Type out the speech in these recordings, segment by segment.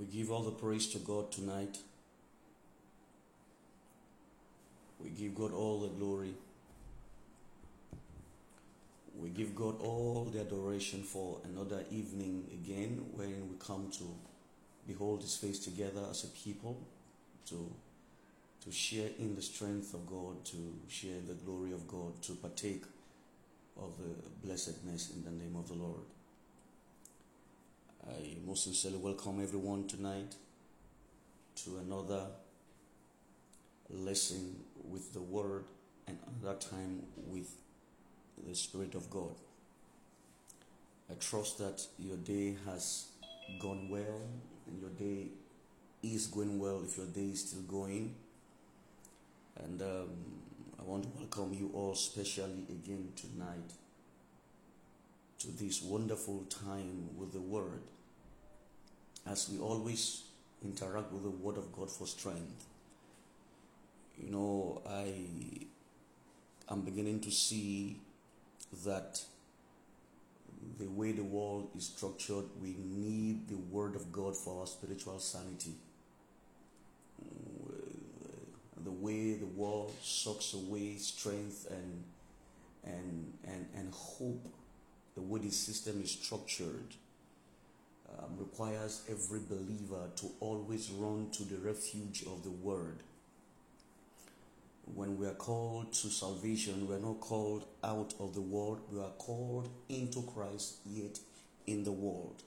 We give all the praise to God tonight. We give God all the glory. We give God all the adoration for another evening again when we come to behold His face together as a people, to, to share in the strength of God, to share the glory of God, to partake of the blessedness in the name of the Lord. I most sincerely welcome everyone tonight to another lesson with the Word and another time with the Spirit of God. I trust that your day has gone well and your day is going well if your day is still going. And um, I want to welcome you all specially again tonight to this wonderful time with the Word as we always interact with the Word of God for strength. You know, I am beginning to see that the way the world is structured, we need the Word of God for our spiritual sanity. The way the world sucks away strength and and and and hope, the way the system is structured, um, requires every believer to always run to the refuge of the Word when we are called to salvation, we are not called out of the world, we are called into Christ, yet in the world.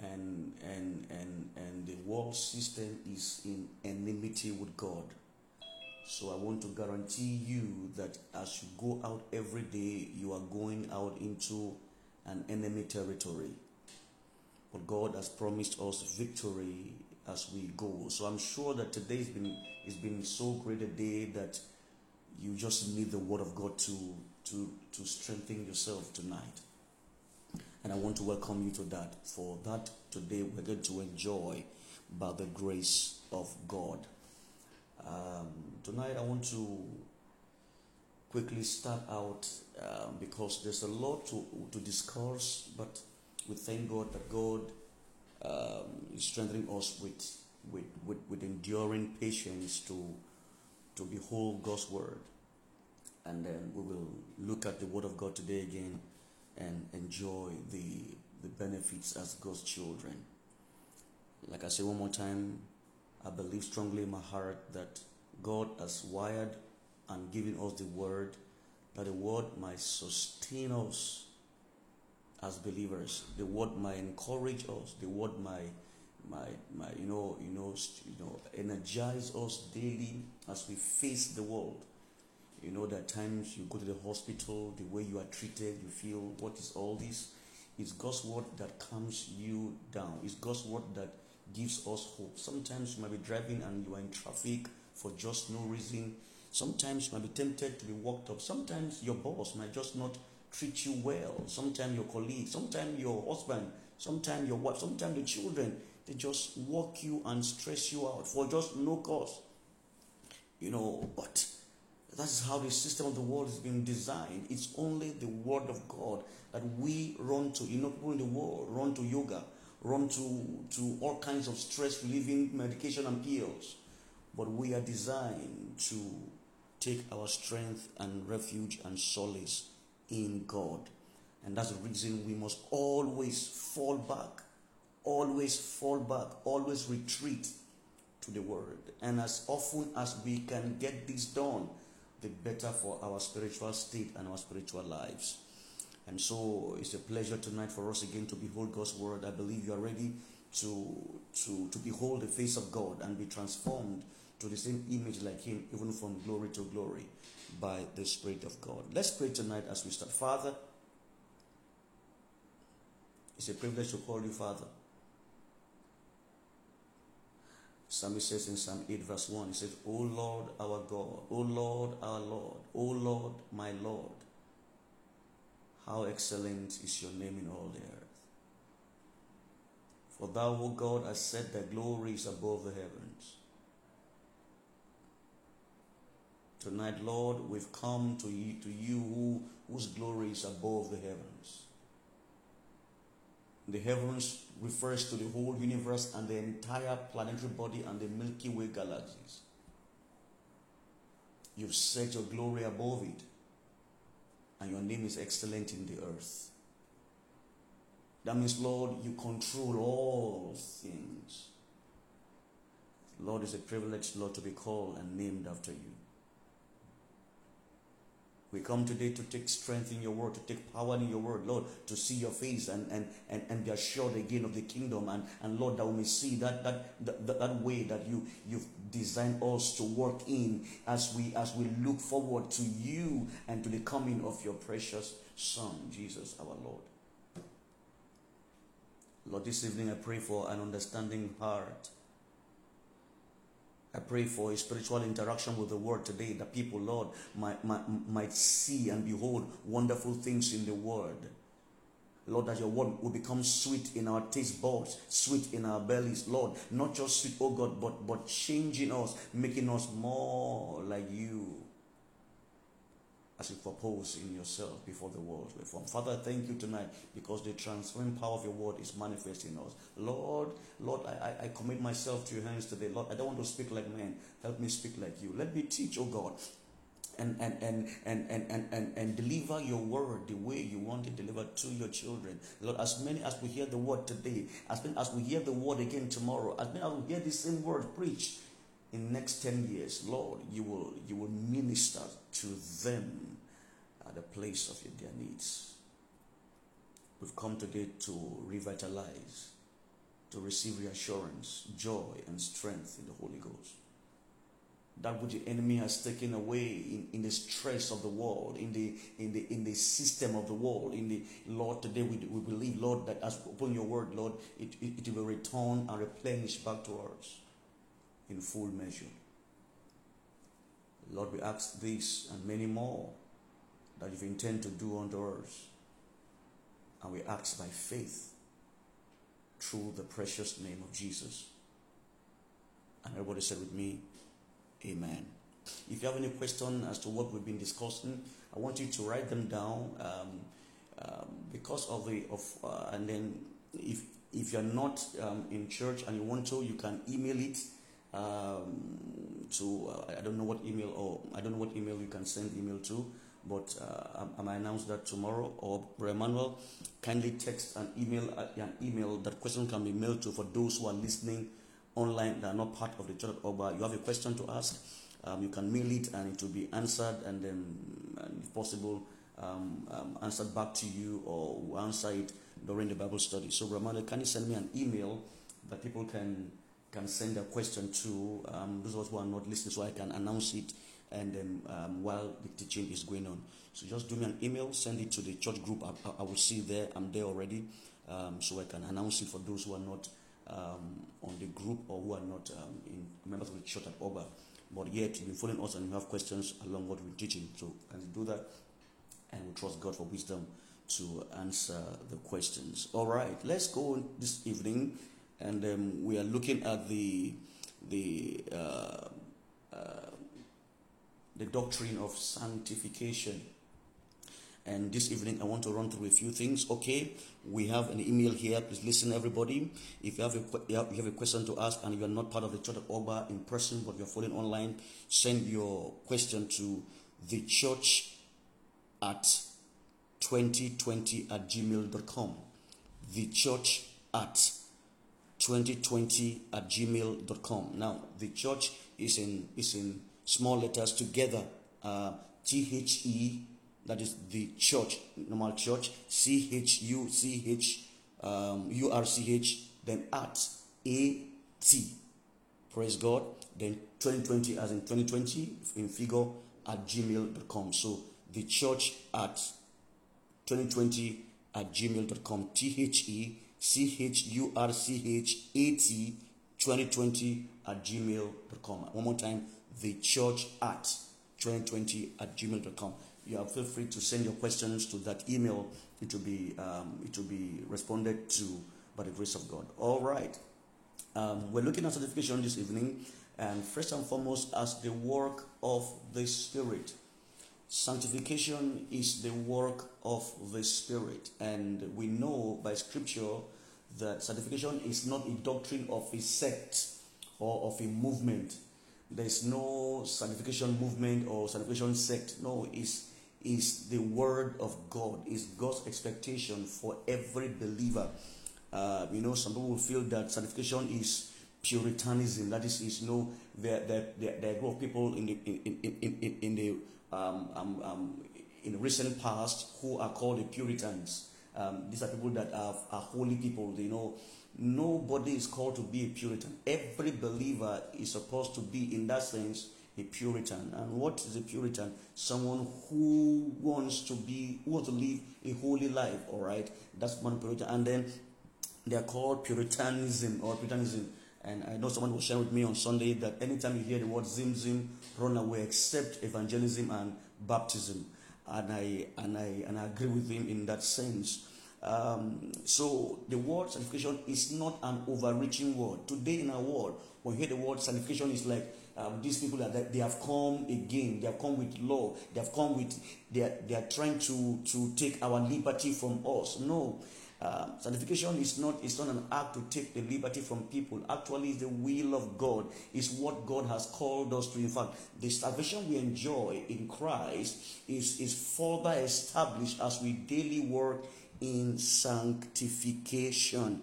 And and and and the world system is in enmity with God. So I want to guarantee you that as you go out every day, you are going out into an enemy territory. But God has promised us victory as we go. So I'm sure that today's been it's been so great a day that you just need the word of God to to to strengthen yourself tonight. And I want to welcome you to that. For that today we're going to enjoy by the grace of God. Um, tonight I want to quickly start out um, because there's a lot to, to discuss, but we thank God that God um, is strengthening us with, with, with, with enduring patience to, to behold God's word. And then we will look at the word of God today again and enjoy the, the benefits as God's children. Like I say one more time, I believe strongly in my heart that God has wired and given us the word, that the word might sustain us as believers. The word might encourage us. The word might, might, might you know, you know, you know, energize us daily as we face the world. You know, that times you go to the hospital, the way you are treated, you feel, what is all this? It's God's word that calms you down. It's God's word that gives us hope. Sometimes you might be driving and you are in traffic for just no reason. Sometimes you might be tempted to be walked up. Sometimes your boss might just not treat you well. Sometimes your colleague, sometimes your husband, sometimes your wife, sometimes the children, they just walk you and stress you out for just no cause. You know, but that is how the system of the world is being designed. It's only the word of God that we run to. You know, people in the world run to yoga, run to, to all kinds of stress relieving medication and pills. But we are designed to take our strength and refuge and solace in God. And that's the reason we must always fall back, always fall back, always retreat to the Word. And as often as we can get this done, the better for our spiritual state and our spiritual lives. And so it's a pleasure tonight for us again to behold God's Word. I believe you are ready to, to, to behold the face of God and be transformed to the same image like Him, even from glory to glory by the Spirit of God. Let's pray tonight as we start. Father, it's a privilege to call you Father. Psalmist says in Psalm 8, verse 1, he says, O Lord our God, O Lord our Lord, O Lord my Lord, how excellent is your name in all the earth. For thou, O God, hast set thy glories above the heavens. Tonight, Lord, we've come to you, to you who, whose glory is above the heavens. The heavens refers to the whole universe and the entire planetary body and the Milky Way galaxies. You've set your glory above it, and your name is excellent in the earth. That means, Lord, you control all things. Lord, it's a privilege, Lord, to be called and named after you. We come today to take strength in your word, to take power in your word, Lord, to see your face and, and, and, and be assured again of the kingdom. And, and Lord, that we may see that, that, that, that way that you, you've designed us to work in as we, as we look forward to you and to the coming of your precious Son, Jesus our Lord. Lord, this evening I pray for an understanding heart I pray for a spiritual interaction with the word today that people, Lord, might, might, might see and behold wonderful things in the word. Lord, that your word will become sweet in our taste buds, sweet in our bellies, Lord. Not just sweet, oh God, but, but changing us, making us more like you as you propose in yourself before the world were formed. Father, thank you tonight because the transforming power of your word is manifest in us. Lord, Lord, I, I commit myself to your hands today. Lord, I don't want to speak like man. Help me speak like you. Let me teach, oh God. And, and, and, and, and, and, and, and deliver your word the way you want it delivered to your children. Lord, as many as we hear the word today, as many as we hear the word again tomorrow, as many as we hear the same word preached, in next 10 years, Lord, you will, you will minister to them at the place of their needs. We've come today to revitalize, to receive reassurance, joy, and strength in the Holy Ghost. That which the enemy has taken away in, in the stress of the world, in the in the in the system of the world, in the Lord, today we, we believe, Lord, that as upon your word, Lord, it, it, it will return and replenish back to us in full measure. Lord, we ask this and many more that you intend to do unto us. And we ask by faith through the precious name of Jesus. And everybody said with me, Amen. If you have any question as to what we've been discussing, I want you to write them down um, um, because of the of uh, and then if if you're not um, in church and you want to, you can email it um, to uh, I don't know what email or I don't know what email you can send email to, but uh, I, might announce that tomorrow. Or Emmanuel, kindly text an email uh, an email that question can be mailed to for those who are listening online that are not part of the church Ogba. You have a question to ask, um, you can mail it and it will be answered and then, and if possible, um, um, answered back to you or answer it during the Bible study. So, Brahmana, can you send me an email that people can can send a question to um, those who are not listening so I can announce it and um, um, while the teaching is going on. So just do me an email, send it to the church group. I, I will see there. I'm there already, um, so I can announce it for those who are not um, on the group or who are not um, in members of the church at Ogba. But yet you've been following us and you have questions along what we're teaching. So can do that? And we trust God for wisdom to answer the questions. All right, let's go this evening and um, we are looking at the the uh, uh, the doctrine of sanctification. And this evening, I want to run through a few things. Okay, we have an email here. Please listen, everybody. If you have a you have a question to ask and you are not part of the church of Ogba in person, but you're following online, send your question to the church at 2020 at gmail.com. The church at 2020 at gmail.com. Now, the church is in, is in small letters together. Uh, T H E, that is the church, normal church, C H U C H um, U R C H, then at A T. Praise God. Then 2020 as in 2020 in figure at gmail.com. So the church at 2020 at gmail.com. T H E C H U R C H A T 2020 at gmail.com. One more time, the church at 2020 at gmail.com. You are feel free to send your questions to that email. It will be um, it will be responded to by the grace of God. All right. Um, we're looking at sanctification this evening, and first and foremost, as the work of the Spirit. Sanctification is the work of the Spirit, and we know by Scripture that sanctification is not a doctrine of a sect or of a movement. There's no sanctification movement or sanctification sect. No, it's is the word of God, is God's expectation for every believer. Uh, you know, some people feel that sanctification is Puritanism. That is, is you know, there, there, there, there are a group of people in the in, in, in, in the um, um, um, in recent past who are called the Puritans. Um, these are people that are, are holy people. You know, nobody is called to be a Puritan. Every believer is supposed to be, in that sense, a Puritan. And what is a Puritan? Someone who wants to be, who wants to live a holy life. All right, that's one Puritan. And then they are called Puritanism or Puritanism. And I know someone was sharing with me on Sunday that anytime you hear the word zim zim, run away, except evangelism and baptism. And I and I and I agree with him in that sense. Um, so the word sanctification is not an overreaching word. Today in our world, when you hear the word sanctification, is like um, these people that they have come again. They have come with law. They have come with they are, they are trying to to take our liberty from us. No, um, sanctification is not is not an act to take the liberty from people. Actually, it's the will of God. It's what God has called us to. In fact, the salvation we enjoy in Christ is is further established as we daily work in sanctification.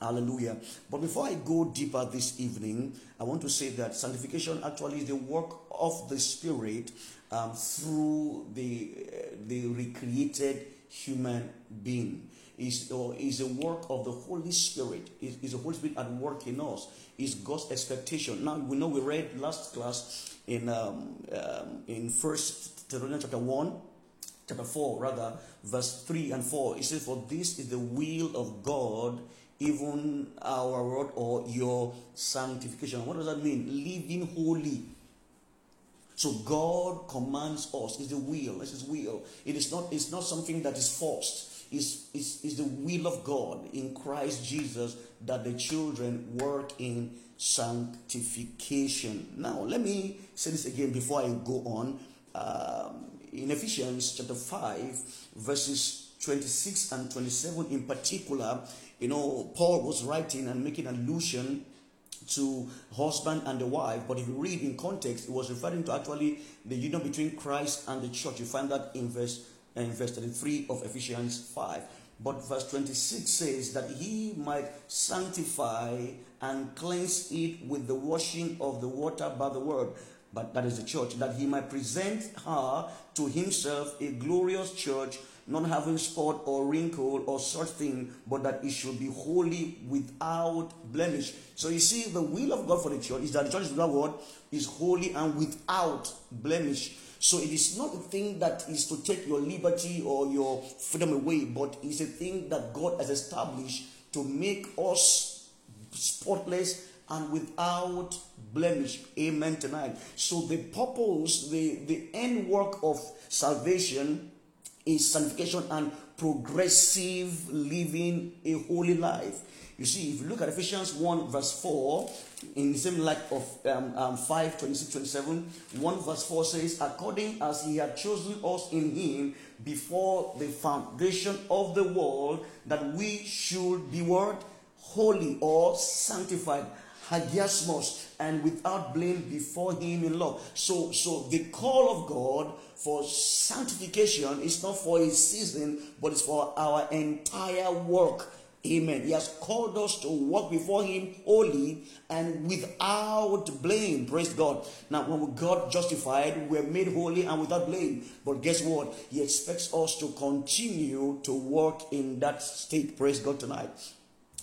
Hallelujah. But before I go deeper this evening, I want to say that sanctification actually is the work of the Spirit um, through the, uh, the recreated human being. Is, or is a work of the Holy Spirit. Is, is the Holy Spirit at work in us. Is God's expectation. Now we know we read last class in um, um, in First Thessalonians chapter one, chapter four rather, verse three and four. It says, "For this is the will of God." even our word or your sanctification. What does that mean? Living holy. So God commands us. It's the will. It's His will. It is not. It's not something that is forced. It's, it's, it's the will of God in Christ Jesus that the children work in sanctification. Now, let me say this again before I go on. Um, in Ephesians chapter 5, verses 26 and 27 in particular, you know, Paul was writing and making allusion to husband and the wife, but if you read in context, it was referring to actually the union between Christ and the church. You find that in verse, in verse 33 of Ephesians 5. But verse 26 says that he might sanctify and cleanse it with the washing of the water by the word. But that is the church, that he might present her to himself a glorious church not having spot or wrinkle or such thing, but that it should be holy without blemish. So you see, the will of God for the church is that the church is that word is holy and without blemish. So it is not a thing that is to take your liberty or your freedom away, but it's a thing that God has established to make us spotless and without blemish. Amen tonight. So the purpose, the, the end work of salvation is sanctification and progressive living a holy life. You see, if you look at Ephesians 1 verse 4, in the same light of um, um, 5, 26, 27, 1 verse 4 says, According as he had chosen us in him before the foundation of the world, that we should be what? Holy or sanctified hagiasmos and without blame before him in love. So, so the call of God for sanctification is not for a season, but it's for our entire work. Amen. He has called us to walk before Him holy and without blame. Praise God. Now, when we got justified, we're made holy and without blame. But guess what? He expects us to continue to walk in that state. Praise God tonight.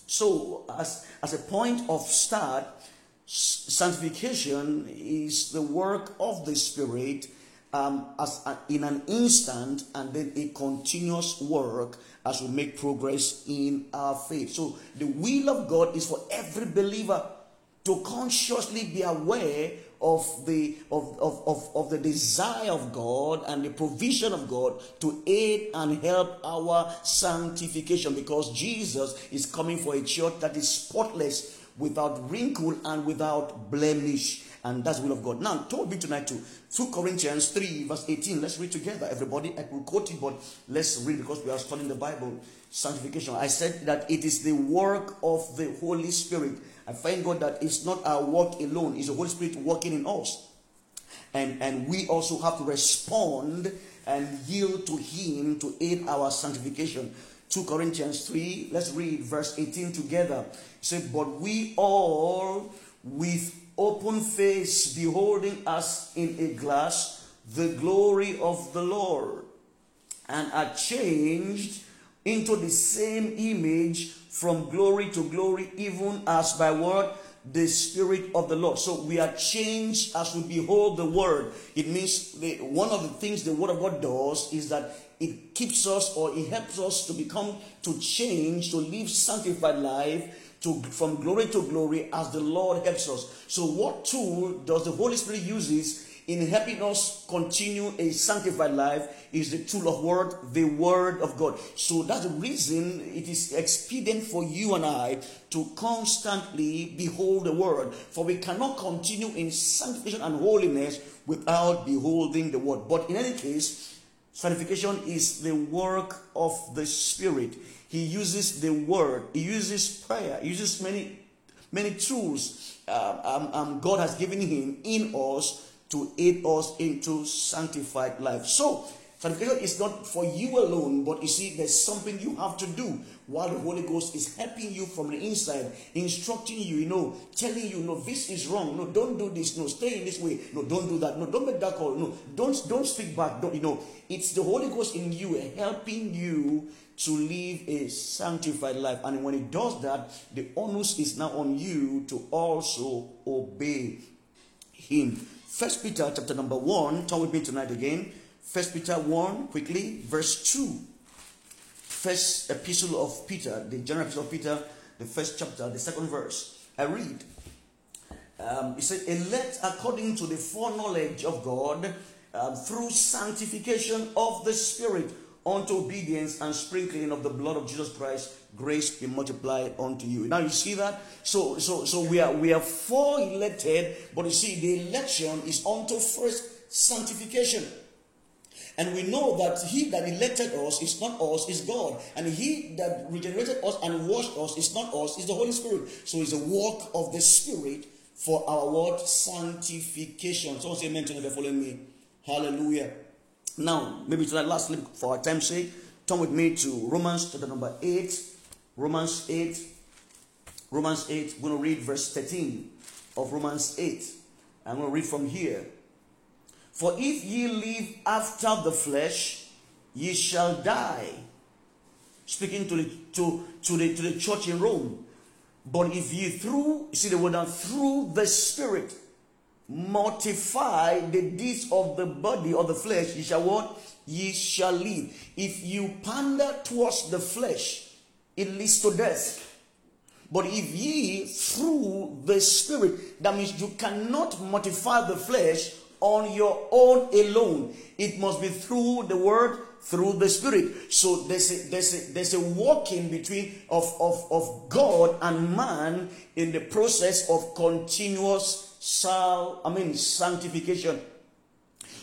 So, as, as a point of start, sanctification is the work of the Spirit um, as a, in an instant and then a continuous work as we make progress in our faith. So, the will of God is for every believer to consciously be aware of the of, of, of, of the desire of God and the provision of God to aid and help our sanctification because Jesus is coming for a church that is spotless, without wrinkle, and without blemish. And that's will of God. Now, told me tonight to 2 Corinthians 3, verse 18. Let's read together, everybody. I will quote it, but let's read because we are studying the Bible. Sanctification. I said that it is the work of the Holy Spirit. I find God that it's not our work alone, it's the Holy Spirit working in us. And, and we also have to respond and yield to Him to aid our sanctification. 2 Corinthians 3, let's read verse 18 together. Said, But we all with open face beholding us in a glass the glory of the Lord, and are changed into the same image from glory to glory, even as by what? The Spirit of the Lord. So we are changed as we behold the Word. It means the, one of the things the Word of God does is that it keeps us or it helps us to become, to change, to live sanctified life, to from glory to glory as the Lord helps us. So, what tool does the Holy Spirit uses in helping us continue a sanctified life is the tool of word, the word of God. So that's the reason it is expedient for you and I to constantly behold the word. For we cannot continue in sanctification and holiness without beholding the word. But in any case, Sanctification is the work of the Spirit. He uses the word, he uses prayer, he uses many, many tools uh, um, um, God has given him in us to aid us into sanctified life. So, Sanctification is not for you alone, but you see, there's something you have to do while the Holy Ghost is helping you from the inside, instructing you, you know, telling you, no, this is wrong. No, don't do this. No, stay in this way. No, don't do that. No, don't make that call. No, don't don't speak back. Don't you know? It's the Holy Ghost in you helping you to live a sanctified life. And when it does that, the onus is now on you to also obey Him. First Peter chapter number one. Turn with me tonight again. First Peter 1, quickly, verse 2. First epistle of Peter, the general epistle of Peter, the first chapter, the second verse. I read. Um, it said, Elect according to the foreknowledge of God um, through sanctification of the Spirit unto obedience and sprinkling of the blood of Jesus Christ, grace be multiplied unto you. Now you see that? So so so we are we are four elected, but you see the election is unto first sanctification. And we know that he that elected us is not us, is God. And he that regenerated us and washed us is not us, is the Holy Spirit. So it's a work of the Spirit for our word sanctification. Someone say amen to me following me. Hallelujah. Now, maybe to that lastly, for our time's sake, turn with me to Romans chapter number 8. Romans 8. Romans 8. We're going to read verse 13 of Romans 8. I'm going to read from here. For if ye live after the flesh, ye shall die. Speaking to the, to, to the, to the church in Rome. But if ye through, see the word now, through the Spirit, mortify the deeds of the body or the flesh, ye shall what? Ye shall live. If you pander towards the flesh, it leads to death. But if ye through the Spirit, that means you cannot mortify the flesh on your own alone. It must be through the word, through the spirit. So there's a, there's a, there's a walking between of, of, of God and man in the process of continuous sal, I mean sanctification.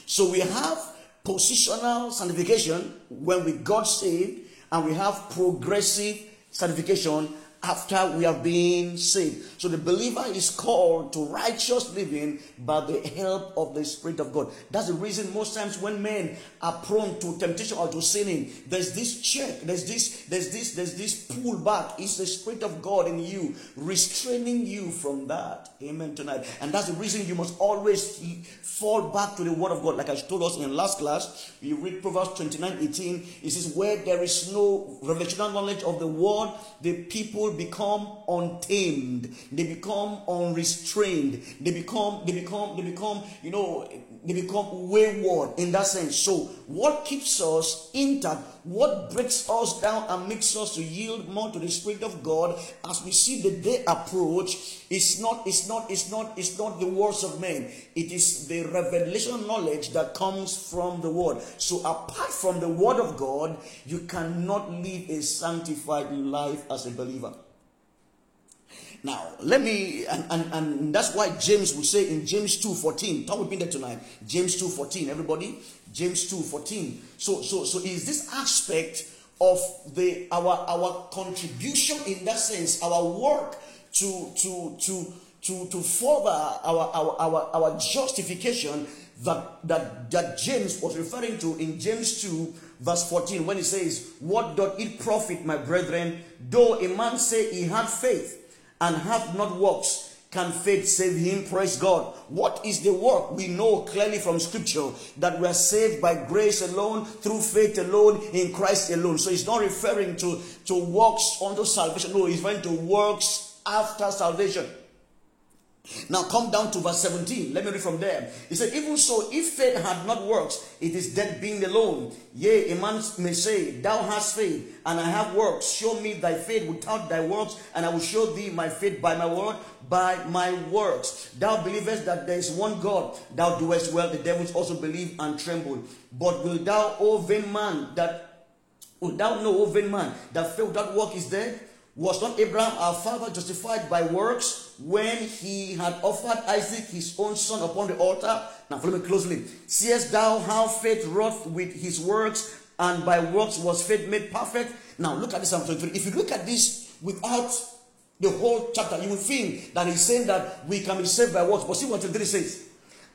So we have positional sanctification when we got saved, and we have progressive sanctification after we have been saved. So the believer is called to righteous living by the help of the Spirit of God. That's the reason most times when men are prone to temptation or to sinning, there's this check, there's this, there's this, there's this pull back. It's the Spirit of God in you restraining you from that. Amen tonight. And that's the reason you must always fall back to the Word of God. Like I told us in last class, you read Proverbs 29 18, it says, Where there is no revelational knowledge of the Word, the people become untamed they become unrestrained they become they become they become you know they become wayward in that sense. So what keeps us intact what breaks us down and makes us to yield more to the spirit of god as we see the day approach it's not it's not it's not it's not the words of men. It is the revelation knowledge that comes from the word. So apart from the word of god you cannot live a sanctified life as a believer Now, let me, and, and, and that's why James will say in James 2.14, talk with me there tonight, James 2.14, everybody, James 2.14. So, so, so is this aspect of the our our contribution in that sense, our work to to to to, to further our, our, our, our justification that, that, that James was referring to in James 2, verse 14, when he says, What doth it profit, my brethren, though a man say he had faith and hath not works? Can faith save him? Praise God. What is the work? We know clearly from scripture that we are saved by grace alone, through faith alone, in Christ alone. So he's not referring to, to works unto salvation. No, he's referring to works after salvation. Now come down to verse 17. Let me read from there. He said, Even so, if faith had not works, it is dead being alone. Yea, a man may say, Thou hast faith, and I have works. Show me thy faith without thy works, and I will show thee my faith by my word, by my works. Thou believest that there is one God. Thou doest well. The devils also believe and tremble. But will thou, O vain man, that will thou know, O vain man, that faith without work is dead? Was not Abraham our father justified by works when he had offered Isaac his own son upon the altar? Now follow me closely. Seest thou how faith wrought with his works, and by works was faith made perfect? Now look at this Psalm 23. If you look at this without the whole chapter, you will think that he's saying that we can be saved by works. But see what 23 says.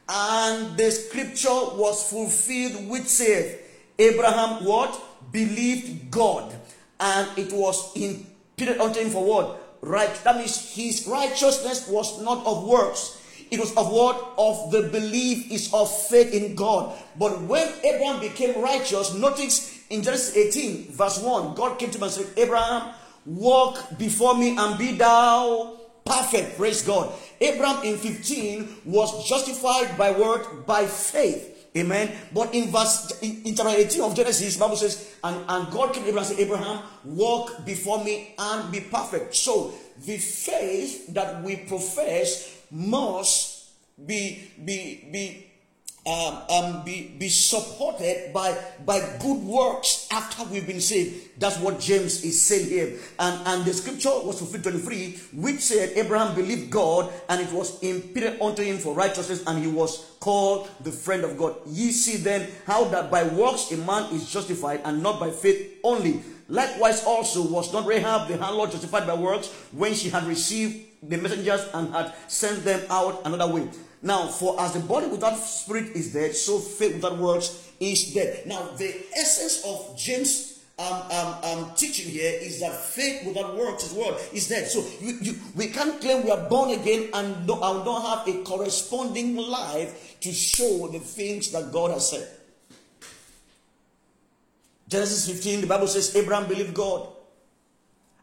And the scripture was fulfilled which saith, Abraham what? Believed God, and it was in Peter unto him for what? Right. That means his righteousness was not of works. It was of what? Of the belief is of faith in God. But when Abraham became righteous, notice in Genesis 18, verse 1, God came to him and said, Abraham, walk before me and be thou perfect. Praise God. Abraham in 15 was justified by word by faith. Amen. But in verse in, in chapter 18 of Genesis, Bible says, and, and God came to Abraham and said, Abraham, walk before me and be perfect. So the faith that we profess must be be be um, um, be, be supported by, by good works after we've been saved. That's what James is saying here. And, and the scripture was fulfilled 23, which said, Abraham believed God, and it was imputed unto him for righteousness, and he was called the friend of God. Ye see then how that by works a man is justified, and not by faith only. Likewise also was not Rahab the landlord justified by works when she had received the messengers and had sent them out another way. Now, for as the body without spirit is dead, so faith without works is dead. Now, the essence of James' um, um, um, teaching here is that faith without works is what is dead. So you, you, we can't claim we are born again and don't, and don't have a corresponding life to show the things that God has said. Genesis 15, the Bible says Abraham believed God,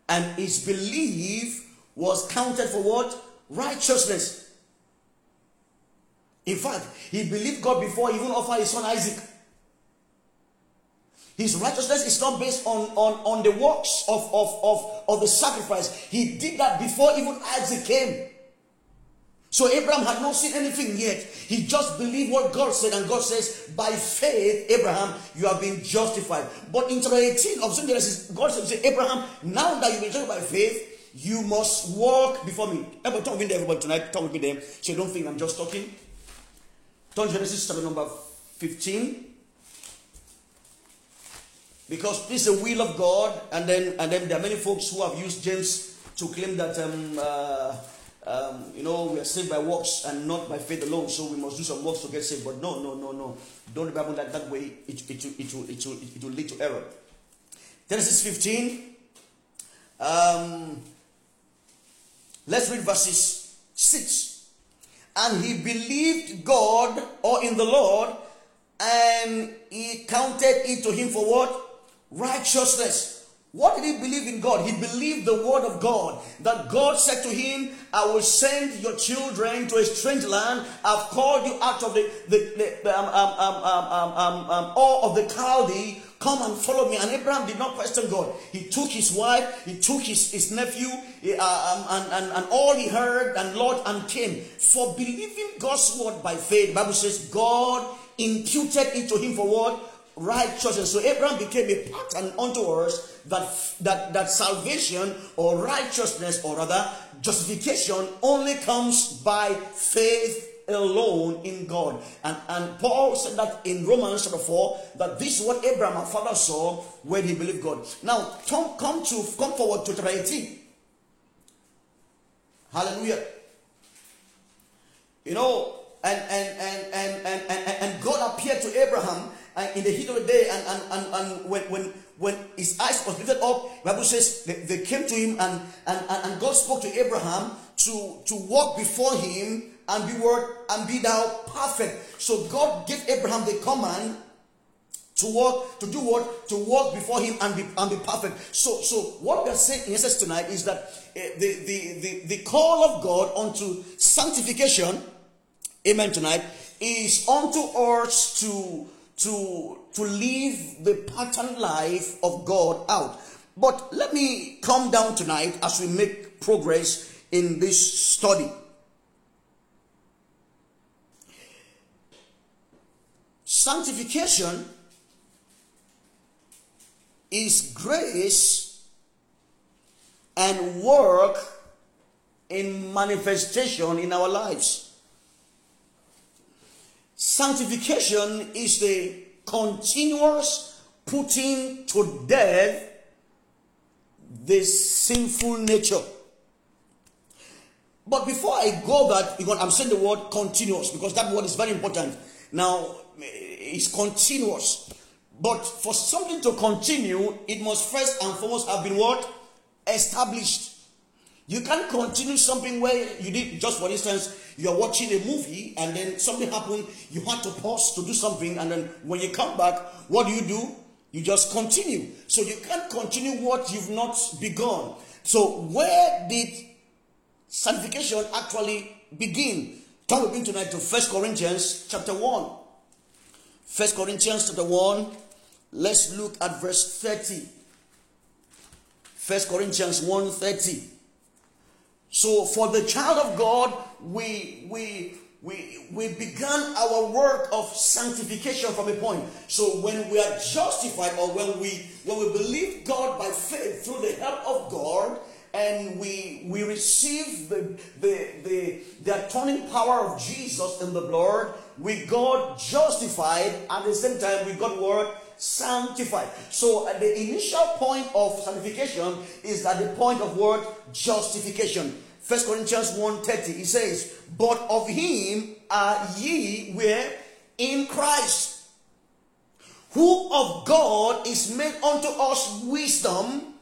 and his belief was counted for what? Righteousness. In fact, he believed God before he even offered his son Isaac. His righteousness is not based on, on, on the works of, of, of, of the sacrifice. He did that before even Isaac came. So Abraham had not seen anything yet. He just believed what God said, and God says, By faith, Abraham, you have been justified. But in chapter 18 of Genesis, God said, Abraham, now that you've been justified by faith, you must walk before me. Everybody talk with me everybody tonight. Talk with me there. So you don't think I'm just talking. Turn Genesis chapter number 15. Because this is the will of God, and then and then there are many folks who have used James to claim that um, uh, um, you know we are saved by works and not by faith alone, so we must do some works to get saved. But no, no, no, no. Don't the Bible that, that way. It, it, it, it, will, it, will, it will lead to error. Genesis 15. Um, let's read verses 6 and he believed God or in the Lord, and he counted it to him for what? Righteousness. What did he believe in God? He believed the word of God. That God said to him, I will send your children to a strange land. I've called you out of the, the, the um, um, um, um, um, um, all of the Chaldee Come and follow me. And Abraham did not question God. He took his wife, he took his, his nephew, uh, um, and, and, and all he heard, and Lord, and came. For believing God's word by faith, Bible says God imputed it to him for what? Righteousness. So Abraham became a pattern unto us that, that, that salvation or righteousness or rather justification only comes by faith alone in God. And, and Paul said that in Romans chapter 4 that this is what Abraham, our father, saw when he believed God. Now, come, come to come forward to chapter 18. Hallelujah. You know, and and and and and, and, and God appeared to Abraham uh, in the heat of the day, and and, and, and when when when his eyes was lifted up, Bible says they, they came to him and, and, and God spoke to Abraham to, to walk before him and be word and be thou perfect. So God gave Abraham the command to walk, to do what? To walk before him and be and be perfect. So so what we are saying in essence tonight is that uh, the, the, the, the call of God unto sanctification, amen tonight, is unto us to to to live the pattern life of God out. But let me come down tonight as we make progress in this study. Sanctification is grace and work in manifestation in our lives. Sanctification is the continuous putting to death this sinful nature. But before I go that, because I'm saying the word continuous because that word is very important. Now, it's continuous. But for something to continue, it must first and foremost have been what? Established. You can't continue something where you did, just for instance, you're watching a movie and then something happened, you had to pause to do something, and then when you come back, what do you do? You just continue. So you can't continue what you've not begun. So where did sanctification actually begin? Turn with me tonight to First Corinthians chapter 1. First Corinthians chapter 1. Let's look at verse 30. First Corinthians 1 30. So for the child of God, we we we we began our work of sanctification from a point. So when we are justified or when we when we believe God by faith through the help of God and we we receive the the the, the atoning power of Jesus in the blood, we got justified at the same time we got what sanctified. So the initial point of sanctification is at the point of word justification. First Corinthians 1.30, he says, But of him are ye where in Christ, who of God is made unto us wisdom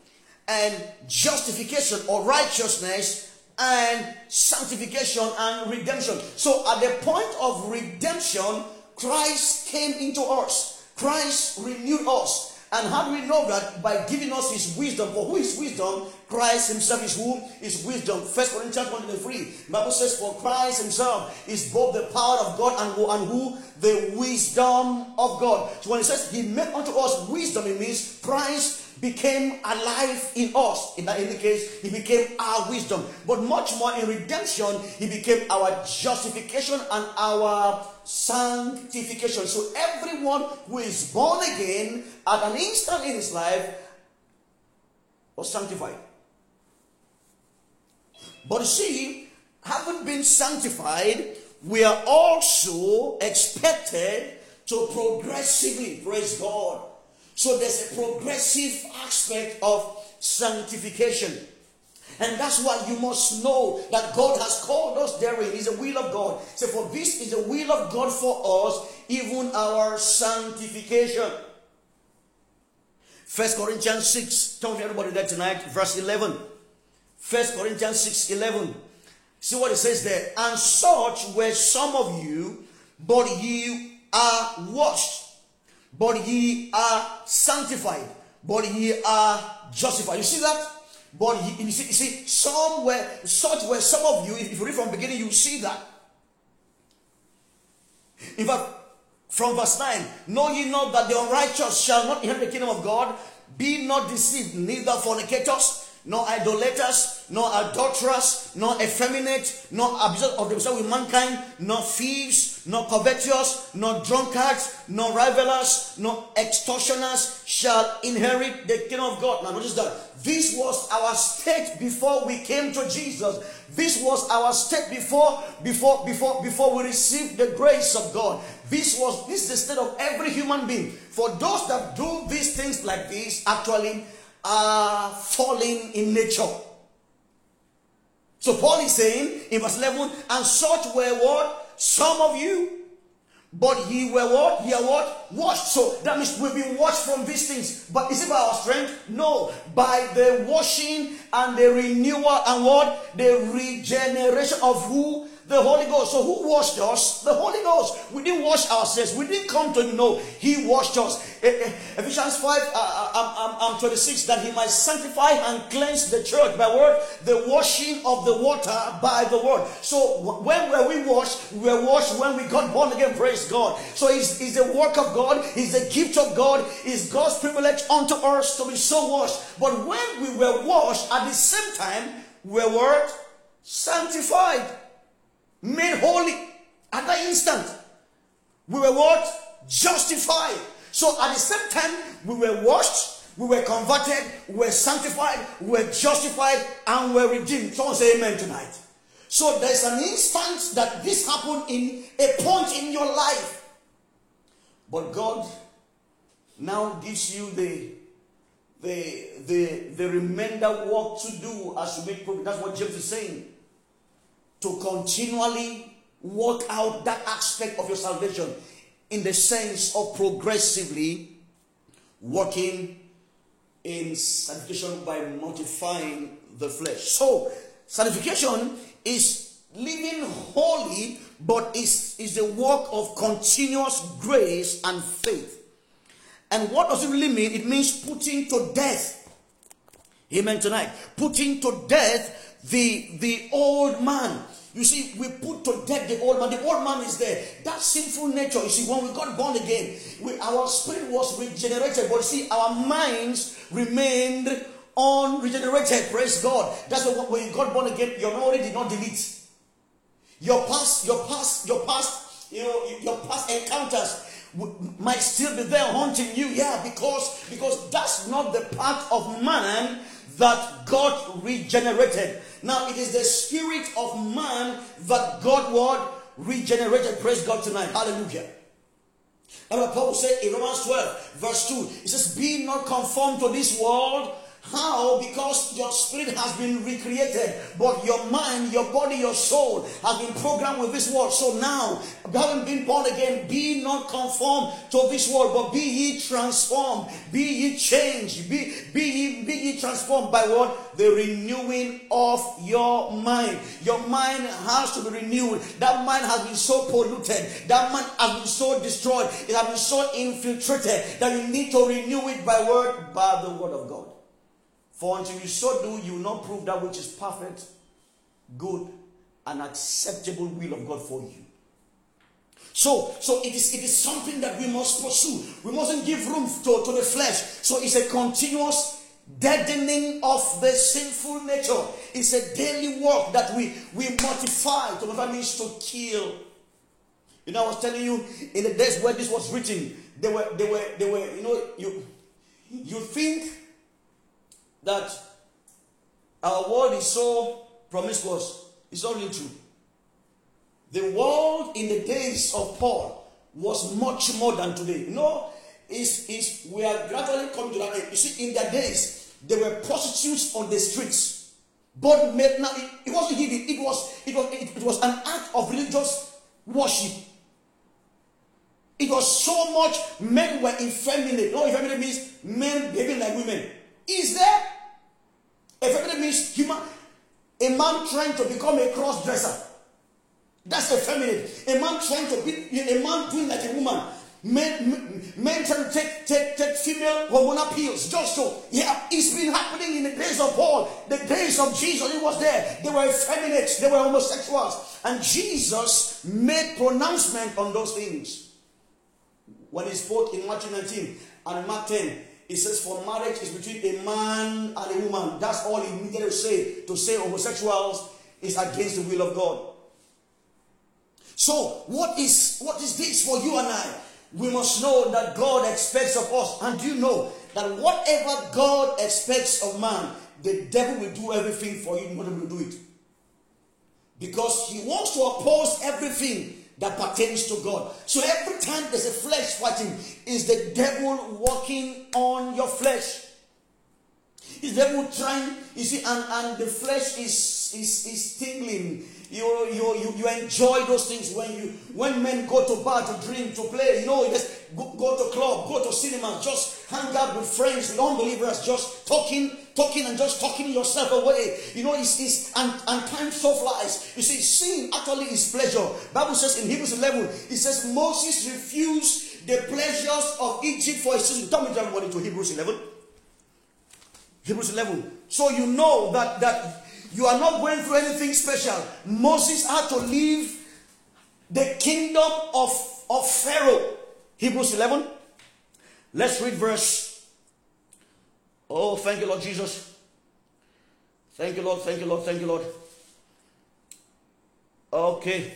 and justification or righteousness and sanctification and redemption. So at the point of redemption, Christ came into us. Christ renewed us. And how do we know that? By giving us his wisdom. For who is wisdom? Christ himself is who? Is wisdom. First Corinthians 1 3. Bible says, For Christ himself is both the power of God and who, and who? The wisdom of God. So when it says he made unto us wisdom, it means Christ became alive in us. In that in case, he became our wisdom. But much more in redemption, he became our justification and our sanctification. So everyone who is born again at an instant in his life was sanctified. But see, having been sanctified, we are also expected to progressively, praise God, so there's a progressive aspect of sanctification. And that's why you must know that God has called us therein. Is the will of God. So for this is the will of God for us, even our sanctification. First Corinthians 6. Tell me everybody there tonight, verse 11. First Corinthians 6, 11. See what it says there. And such were some of you, but you are washed but ye are sanctified, but ye are justified. You see that? But ye, you, see, you see, some such were some of you. If you read from beginning, you see that. In fact, from verse 9, know ye not that the unrighteous shall not inherit the kingdom of God? Be not deceived, neither fornicators, nor idolaters, nor adulterers, nor effeminate, nor abusers of themselves with mankind, nor thieves, nor covetous, nor drunkards, nor rivalers, nor extortioners shall inherit the kingdom of God. Now notice that this was our state before we came to Jesus. This was our state before, before, before, before we received the grace of God. This was this is the state of every human being. For those that do these things like this, actually are falling in nature. So Paul is saying in verse 11, and such were what? Some of you. But ye were what? Ye are what? Washed. So that means we've been washed from these things. But is it by our strength? No. By the washing and the renewal and what? The regeneration of who? The Holy Ghost. So who washed us? The Holy Ghost. We didn't wash ourselves. We didn't come to know He washed us. Ephesians 5, uh, uh, um, um, 26, that He might sanctify and cleanse the church by word, the washing of the water by the word. So when were we washed? We were washed when we got born again. Praise God. So it's, it's the work of God. It's the gift of God. It's God's privilege unto us to be so washed. But when we were washed, at the same time, we were sanctified made holy at that instant. We were what? Justified. So at the same time, we were washed, we were converted, we were sanctified, we were justified, and we were redeemed. Someone say amen tonight. So there's an instant that this happened in a point in your life. But God now gives you the the the the remainder work to do as you make progress. That's what James is saying to continually work out that aspect of your salvation in the sense of progressively working in sanctification by mortifying the flesh. So, sanctification is living holy, but is, is a work of continuous grace and faith. And what does it really mean? It means putting to death. Amen tonight. Putting to death the, the old man. You see, we put to death the old man. The old man is there. That sinful nature, you see, when we got born again, we, our spirit was regenerated. But see, our minds remained unregenerated. Praise God. That's why when you got born again, your memory did not delete. Your past, your past, your past, you know, your past encounters might still be there haunting you. Yeah, because because that's not the part of man that God regenerated. Now it is the spirit of man that God would regenerated. Praise God tonight. Hallelujah. And what Paul said in Romans 12, verse 2, it says, Be not conformed to this world, how? Because your spirit has been recreated, but your mind, your body, your soul has been programmed with this world. So now, having been born again, be not conformed to this world, but be ye transformed, be ye changed, be, be ye be ye transformed by what? The renewing of your mind. Your mind has to be renewed. That mind has been so polluted, that mind has been so destroyed, it has been so infiltrated that you need to renew it by word, by the word of God. For until you so do, you will not prove that which is perfect, good, and acceptable will of God for you. So, so it is it is something that we must pursue. We mustn't give room to, to the flesh. So it's a continuous deadening of the sinful nature. It's a daily work that we, we mortify. To what means to kill. You know, I was telling you in the days where this was written, they were they were they were, you know, you you think that our world is so promiscuous. It's not really true. The world in the days of Paul was much more than today. You know, is is we are gradually coming to that. end. You see, in their days, there were prostitutes on the streets. But now it, it wasn't hidden. It was it was it, it was an act of religious worship. It was so much men were effeminate. No, effeminate means men behaving like women. Is there? Effeminate means human, a man trying to become a cross dresser. That's effeminate. A man trying to be a man doing like a woman. Men, men, men trying to take, take, take female hormonal pills just so. Yeah, it's been happening in the days of Paul, the days of Jesus. It was there. They were effeminate, they were homosexuals. And Jesus made pronouncement on those things. When he spoke in Matthew 19 and Mark 10, it says for marriage is between a man and a woman. That's all he needed to say. To say homosexuals is against the will of God. So, what is what is this for you and I? We must know that God expects of us. And you know that whatever God expects of man, the devil will do everything for you in order to do it. Because he wants to oppose everything that pertains to God. So every time there's a flesh fighting, is the devil working on your flesh. Is the devil trying, you see, and, and the flesh is, is, is tingling you, you, you, you enjoy those things when you when men go to bar to drink, to play, you know, just go, go to club, go to cinema, just hang out with friends, with unbelievers, just talking, talking and just talking yourself away. You know, it's, it's and, and time so flies. You see, sin actually is pleasure. Bible says in Hebrews 11, it says Moses refused the pleasures of Egypt for his season. Tell me everybody to Hebrews 11. Hebrews 11. So you know that that you are not going through anything special. Moses had to leave the kingdom of, of Pharaoh. Hebrews 11. Let's read verse. Oh, thank you, Lord Jesus. Thank you, Lord. Thank you, Lord. Thank you, Lord. Okay.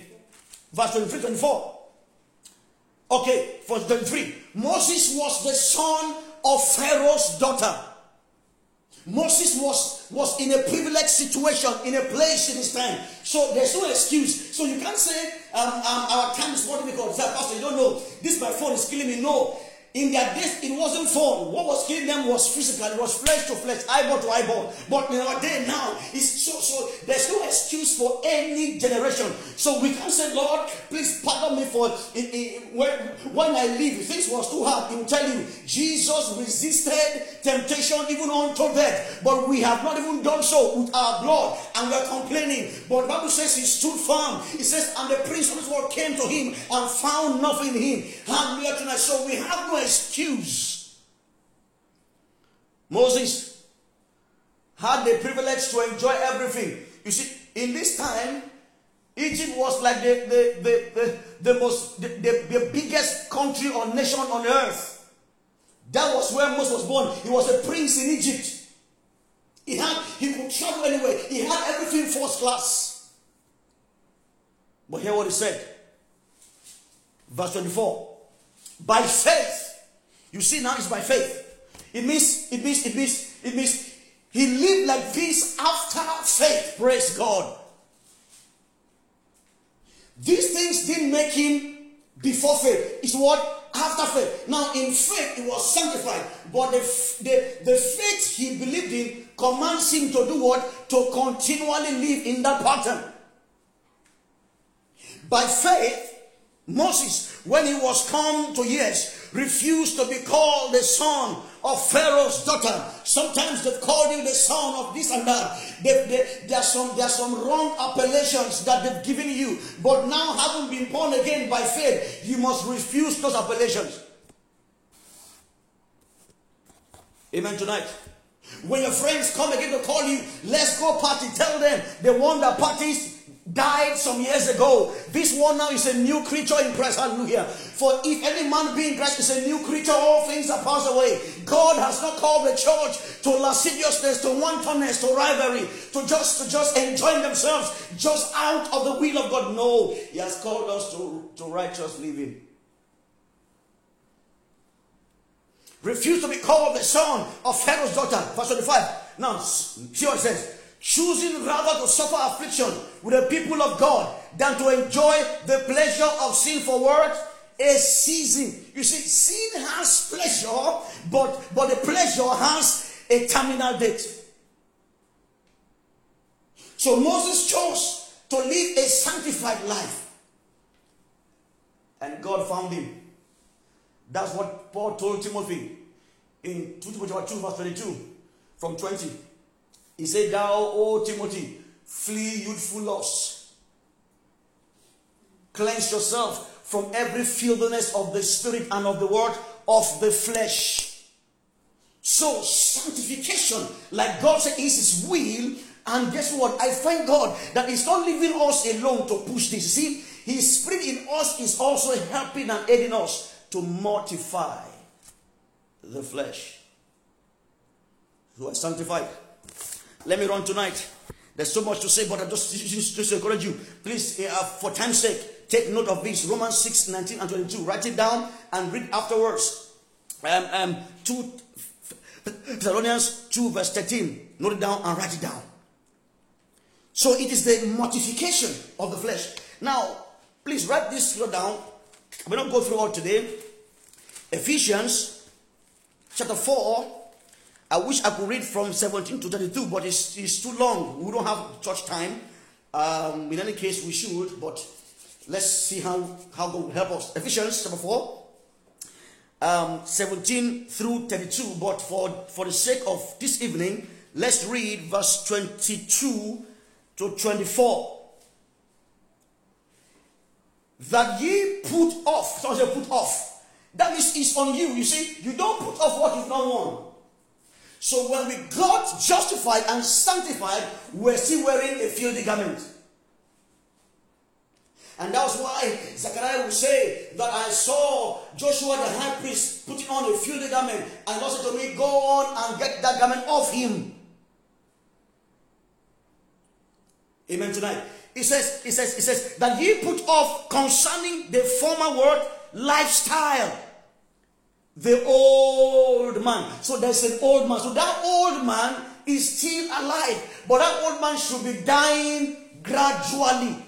Verse 23, 24. Okay, verse 23. Moses was the son of Pharaoh's daughter. Moses was, was in a privileged situation, in a place in his time. So there's no excuse. So you can't say, um, um, our time is what we call, Pastor, you don't know, this my phone is killing me. No. In their days, it wasn't phone. What was killing them was physical. It was flesh to flesh, eyeball to eyeball. But in our day now, it's so so. There's no excuse for any generation. So we can say, Lord, please pardon me for when when I leave. If things was too hard, He will tell you Jesus resisted temptation even unto death. But we have not even done so with our blood, and we're complaining. But the Bible says He stood firm. It says, and the prince of this world came to Him and found nothing in Him. Hallelujah. So we have no excuse. Moses had the privilege to enjoy everything. You see, in this time, Egypt was like the, the, the, the, the most the, the, the biggest country or nation on earth. That was where Moses was born. He was a prince in Egypt. He had he could travel anywhere. He had everything first class. But hear what he said. Verse 24. By faith, you see now it's by faith. It means, it means, it means, it means he lived like this after faith. Praise God. These things didn't make him before faith. It's what? After faith. Now in faith he was sanctified. But the, the, the faith he believed in commands him to do what? To continually live in that pattern. By faith, Moses, when he was come to years, refused to be called the son of Pharaoh's daughter. Sometimes they've called him the son of this and that. They, they, there, are some, there are some wrong appellations that they've given you. But now, having been born again by faith, you must refuse those appellations. Amen tonight. When your friends come again to call you, let's go party, tell them the one that parties died some years ago. This one now is a new creature in Christ. Hallelujah. For if any man be in Christ is a new creature, all things are passed away. God has not called the church to lasciviousness, to wantonness, to rivalry, to just to just enjoying themselves just out of the will of God. No, He has called us to, to righteous living. Refuse to be called the son of Pharaoh's daughter. Verse 25. Now, see what it says choosing rather to suffer affliction with the people of God than to enjoy the pleasure of sin for what? A season. You see, sin has pleasure, but, but the pleasure has a terminal date. So Moses chose to live a sanctified life. And God found him. That's what Paul told Timothy in 2 Timothy 2 verse 22 from 20. He said, Thou, O Timothy, flee youthful lusts. Cleanse yourself from every filthiness of the spirit and of the word of the flesh. So, sanctification, like God said, is His will. And guess what? I thank God that He's not leaving us alone to push this. See, His Spirit in us is also helping and aiding us to mortify the flesh. who are sanctified. Let me run tonight. There's so much to say, but I just, just, just encourage you. Please, uh, for time's sake, take note of this. Romans 6, 19 and 22. Write it down and read afterwards. Um, um, 2 Thessalonians 2, verse 13. Note it down and write it down. So it is the mortification of the flesh. Now, please write this down. We don't go through all today. Ephesians chapter 4. I wish I could read from 17 to 32, but it's, it's too long. We don't have church time. Um, in any case, we should, but let's see how, how God will help us. Ephesians chapter 4, um, 17 through 32. But for, for the sake of this evening, let's read verse 22 to 24. That ye put off, someone say put off. That means it's on you. You see, you don't put off what is not one. So when we got justified and sanctified, we're still wearing a filthy garment. And that's why Zechariah will say that I saw Joshua the high priest putting on a filthy garment. And God said to me, Go on and get that garment off him. Amen tonight. It says, it says, it says that ye put off concerning the former word lifestyle. The old man. So there's an old man. So that old man is still alive. But that old man should be dying gradually.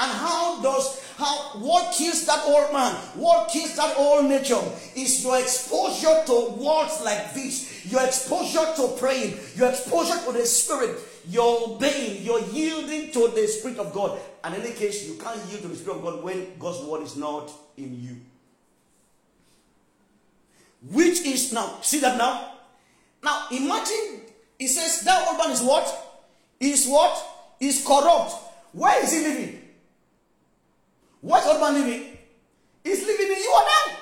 And how does how what kills that old man? What kills that old nature is your exposure to words like this, your exposure to praying, your exposure to the spirit, your obeying, your yielding to the Spirit of God. And in any case, you can't yield to the Spirit of God when God's word is not in you. Which is now, see that now? Now imagine it says that old man is what? Is what? Is corrupt. Where is he living? What old man living? He's living in you and I.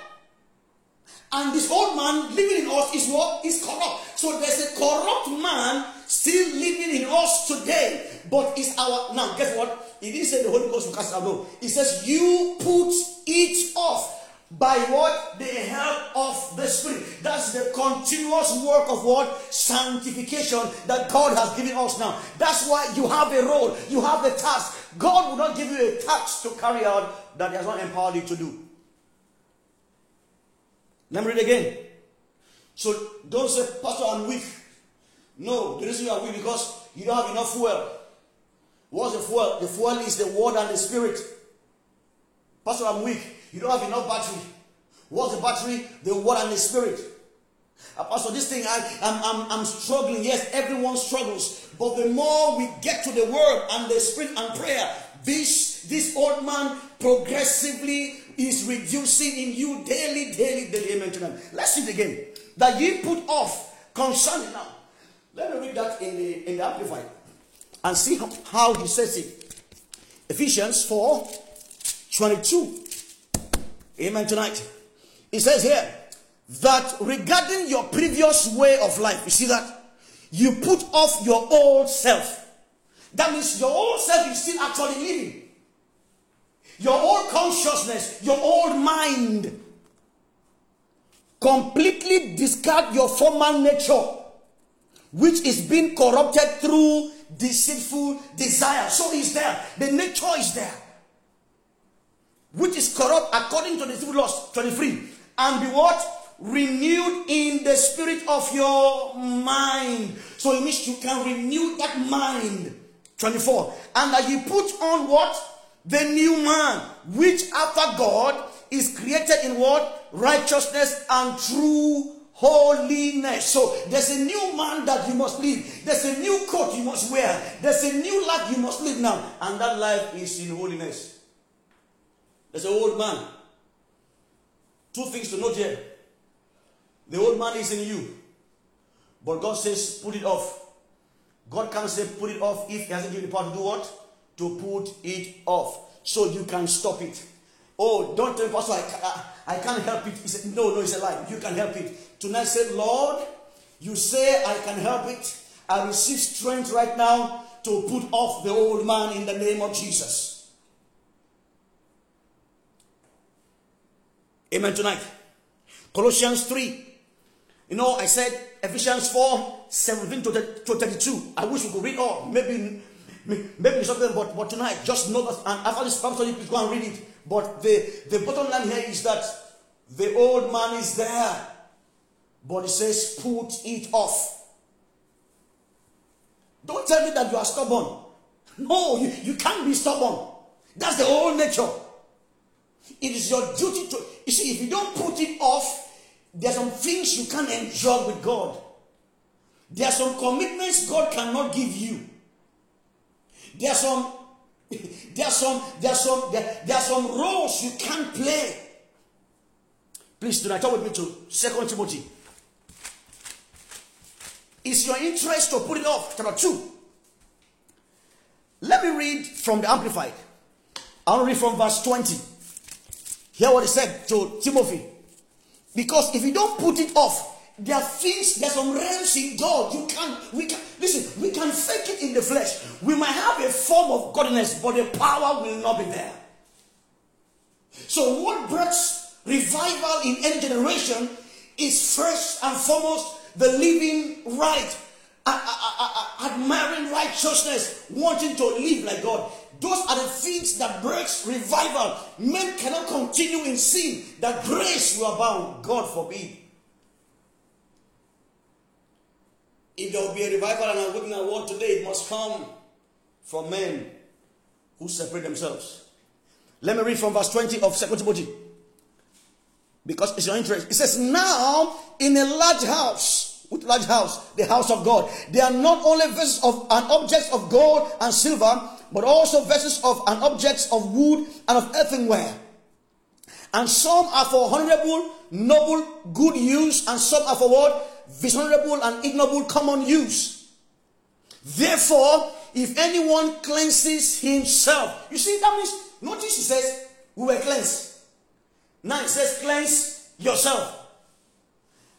And this old man living in us is what? Is corrupt. So there's a corrupt man still living in us today. But it's our now. Guess what? It didn't say the Holy Ghost will cast out. No. It says you put it off by what the help of the Spirit. That's the continuous work of what sanctification that God has given us now. That's why you have a role. You have a task. God will not give you a task to carry out that He has not empowered you to do. Let me read again. So don't say, Pastor, I'm weak. No, the reason you are weak because you don't have enough fuel. What's the fuel? The fuel is the word and the spirit. Pastor, I'm weak. You don't have enough battery. What's the battery? The word and the spirit. Pastor, this thing, I, I'm, I'm, I'm struggling. Yes, everyone struggles. But the more we get to the word and the spirit and prayer, this, this old man progressively is reducing in you daily, daily, daily. Amen to them. Let's see it again. That ye put off concerning now. Let me read that in the, in the Amplified and see how, how he says it. Ephesians 4 22. Amen tonight. He says here that regarding your previous way of life, you see that? You put off your old self. That means your old self is still actually living. Your old consciousness, your old mind. Completely discard your former nature, which is being corrupted through deceitful desire. So is there. The nature is there which is corrupt according to the civil laws 23 and be what renewed in the spirit of your mind so it means you can renew that mind 24 and that you put on what the new man which after god is created in what righteousness and true holiness. So there's a new man that you must live. There's a new coat you must wear. There's a new life you must live now. And that life is in holiness. There's an old man. Two things to note here. The old man is in you. But God says, put it off. God can't say put it off if He hasn't given you the power to do what? To put it off. So you can stop it. Oh, don't tell me, Pastor, I, I, I can't help it. He said, No, no, it's a lie. You can help it. Tonight, say, Lord, you say I can help it. I receive strength right now to put off the old man in the name of Jesus. Amen tonight. Colossians 3 You know, I said Ephesians 4 17 to 32. I wish we could read all. Maybe maybe something, but, but tonight, just know that. And after this study, please go and read it. But the, the bottom line here is that the old man is there. But it says, put it off. Don't tell me that you are stubborn. No, you, you can't be stubborn. That's the old nature. It is your duty to. You see, if you don't put it off, there are some things you can't enjoy with God. There are some commitments God cannot give you. There are some, there are some, there are some, there, there are some roles you can't play. Please do not talk with me to Second Timothy. It's your interest to put it off. Chapter 2. Let me read from the Amplified. I'll read from verse 20. Hear what he said to Timothy. Because if you don't put it off, there are things, there's some realms in God. You can't, we can, listen, we can fake it in the flesh. We might have a form of godliness, but the power will not be there. So, what brings revival in any generation is first and foremost the living right, admiring righteousness, wanting to live like God. Those are the things that breaks revival. Men cannot continue in sin that grace will abound. God forbid. If there will be a revival and a witness word today, it must come from men who separate themselves. Let me read from verse 20 of 2 Timothy. Because it's your interest. It says, Now in a large house, with large house, the house of God, there are not only vessels of and objects of gold and silver but also vessels of and objects of wood and of earthenware. And some are for honorable, noble, good use, and some are for what? Dishonorable and ignoble common use. Therefore, if anyone cleanses himself, you see, that means, notice he says, we were cleansed. Now it says, cleanse yourself.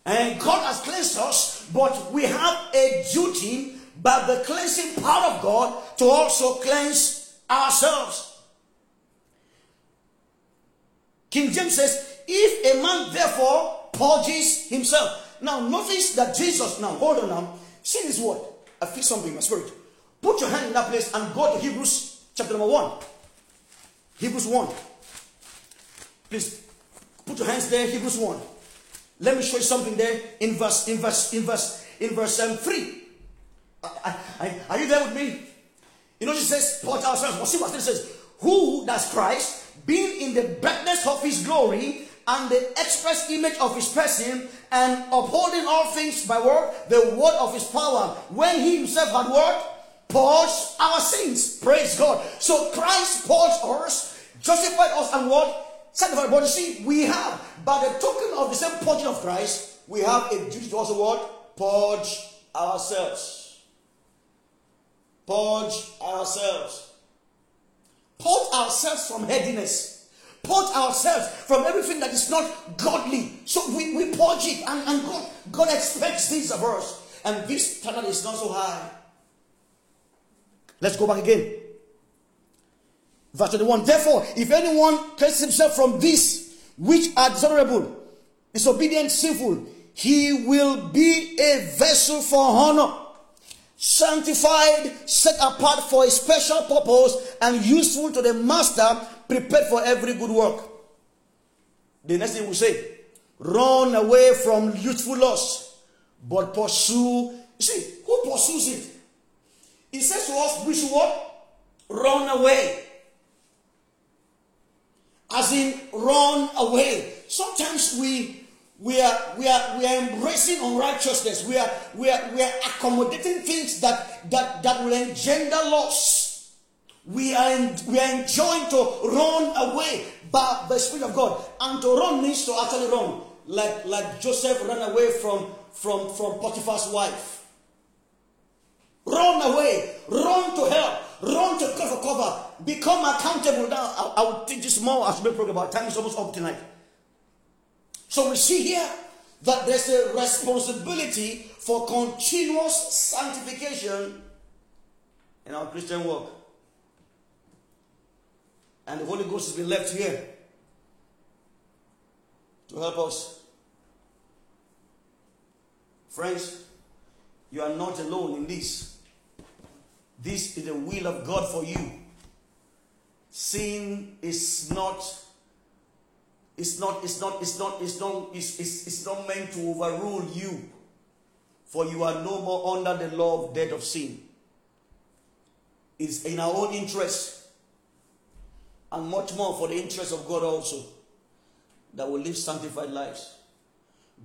And God has cleansed us, but we have a duty by the cleansing power of God to also cleanse ourselves. King James says, if a man therefore purges himself. Now notice that Jesus, now hold on now, see this word. I feel something in my spirit. Put your hand in that place and go to Hebrews chapter number 1. Hebrews 1. Please put your hands there, Hebrews 1. Let me show you something there in verse, in verse, in verse, in verse um, 3. Are you there with me? You know, she says, put ourselves. What see what it says? Who, that's Christ, being in the brightness of his glory and the express image of his person, and upholding all things by word, the word of his power, when he himself had word, purged our sins. Praise God. So Christ purged us, justified us, and what? Sanctified. But you see, we have, by the token of the same purging of Christ, we have a duty to also what? Purge ourselves purge ourselves. Purge ourselves from headiness. Purge ourselves from everything that is not godly. So we, we purge it, and, and God, God expects this of us. And this standard is not so high. Let's go back again. Verse 21. Therefore, if anyone cleanses himself from this which are dishonorable, disobedient, sinful, he will be a vessel for honor sanctified, set apart for a special purpose, and useful to the master, prepared for every good work. The next thing we say, run away from youthful lust, but pursue. You see, who pursues it? He says to us, we should what? Run away. As in, run away. Sometimes we we are we are we are embracing unrighteousness. We are we are we are accommodating things that that that will engender loss. We are in, we are enjoying to run away by the spirit of god. And to run means to actually run. Like like joseph ran away from from from potiphar's wife. Run away. Run to hell. Run to for cover. Become accountable. Now i, I will teach this more as we program about time. Is almost up tonight so we see here that there's a responsibility for continuous sanctification in our Christian work. And the Holy Ghost has been left here to help us. Friends, you are not alone in this. This is the will of God for you. Sin is not it's not it's not it's not it's not it's, it's, it's not meant to overrule you. For you are no more under the law of death of sin. It's in our own interest and much more for the interest of god also that will live sanctified lives.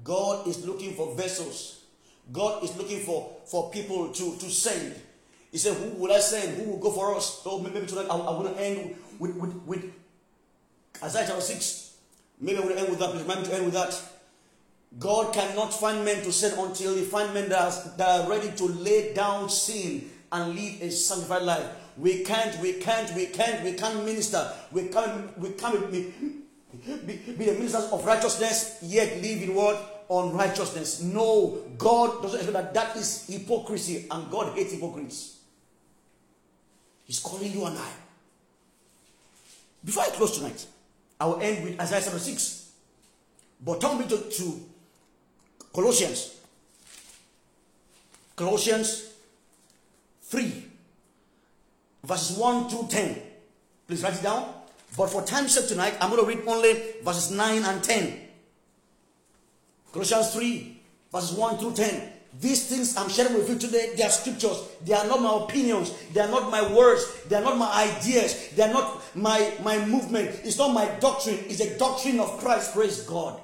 God is looking for vessels. God is looking for for people to to send. He said who will i send? Who will go for us? So maybe tonight i, I want to end with with, with isaiah chapter 6 Maybe I will end with that. Please remind me to end with that. God cannot find men to send until He finds men that are, that are ready to lay down sin and live a sanctified life. We can't, we can't, we can't, we can't minister. We can't, we can't be, be, be the ministers of righteousness yet live in what? Unrighteousness. No, God doesn't expect that. That is hypocrisy, and God hates hypocrites. He's calling you and I. Before I close tonight, I will end with Isaiah 76. But turn me to, to Colossians. Colossians 3, verses 1 to 10. Please write it down. But for time's sake tonight, I'm going to read only verses 9 and 10. Colossians 3, verses 1 through 10. These things I'm sharing with you today, they are scriptures. They are not my opinions. They are not my words. They are not my ideas. They are not my, my movement. It's not my doctrine. It's a doctrine of Christ. Praise God.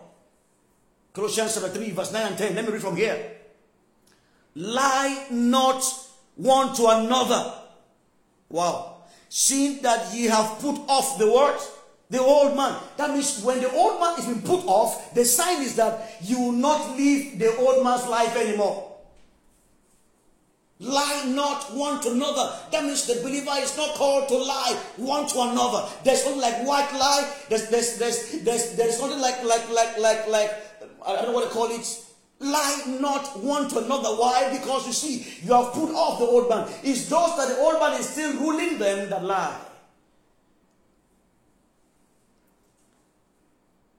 Colossians chapter 3, verse 9 and 10. Let me read from here. Lie not one to another. Wow. Seeing that ye have put off the word the old man. That means when the old man is being put off, the sign is that you will not live the old man's life anymore. Lie not one to another. That means the believer is not called to lie one to another. There's something like white lie. There's there's there's there's there's like like like like like I don't know what to call it. Lie not one to another. Why? Because you see, you have put off the old man. It's those that the old man is still ruling them that lie.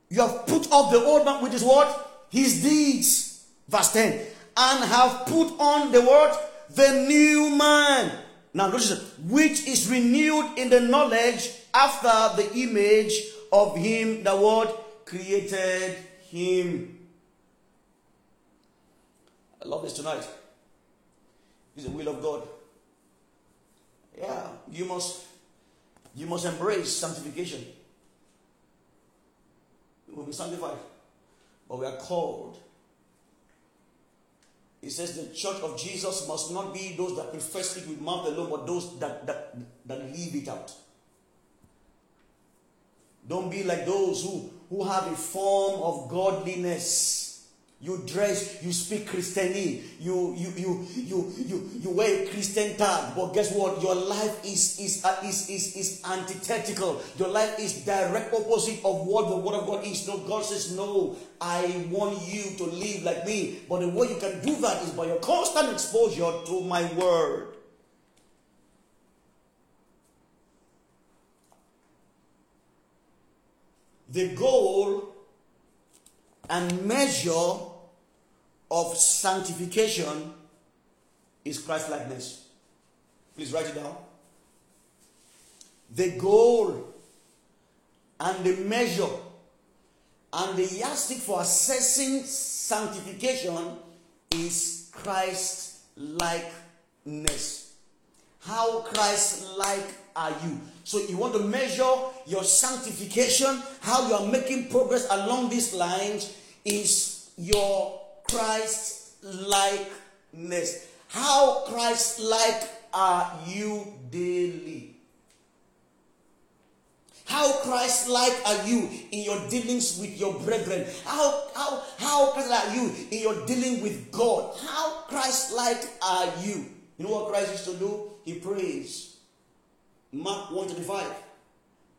You have put off the old man, which is what? His deeds. Verse 10. And have put on the what? The new man. Now notice which is renewed in the knowledge after the image of him the word created him. I love this tonight. It's the will of God. Yeah, you must you must embrace sanctification will be sanctified. But we are called. He says the church of Jesus must not be those that profess it with mouth alone, but those that, that, that leave it out. Don't be like those who, who have a form of godliness you dress, you speak Christianity, you you you you you you wear a Christian tag, but guess what? Your life is is uh, is, is is antithetical. Your life is direct opposite of what the Word of God is. No, God says no. I want you to live like me, but the way you can do that is by your constant exposure to my Word. The goal and measure of sanctification is Christ likeness. Please write it down. The goal and the measure and the yardstick for assessing sanctification is Christ likeness. How Christ like are you? So you want to measure your sanctification, how you are making progress along these lines is your Christ likeness. How Christ like are you daily? How Christ like are you in your dealings with your brethren? How how how Christ are you in your dealing with God? How Christ like are you? You know what Christ used to do? He prays. Mark 125.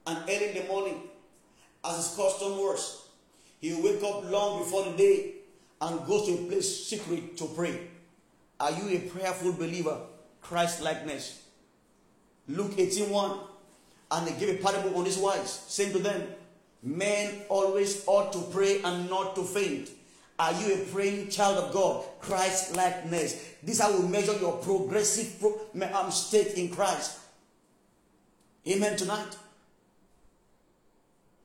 And early in the morning, as his custom was, he wake up long before the day and goes to a place secret to pray. Are you a prayerful believer? Christ likeness. Luke 18 1. And they gave a parable on this wise, saying to them, Men always ought to pray and not to faint, Are you a praying child of God? Christ likeness. This is how we measure your progressive pro- um, state in Christ. Amen tonight.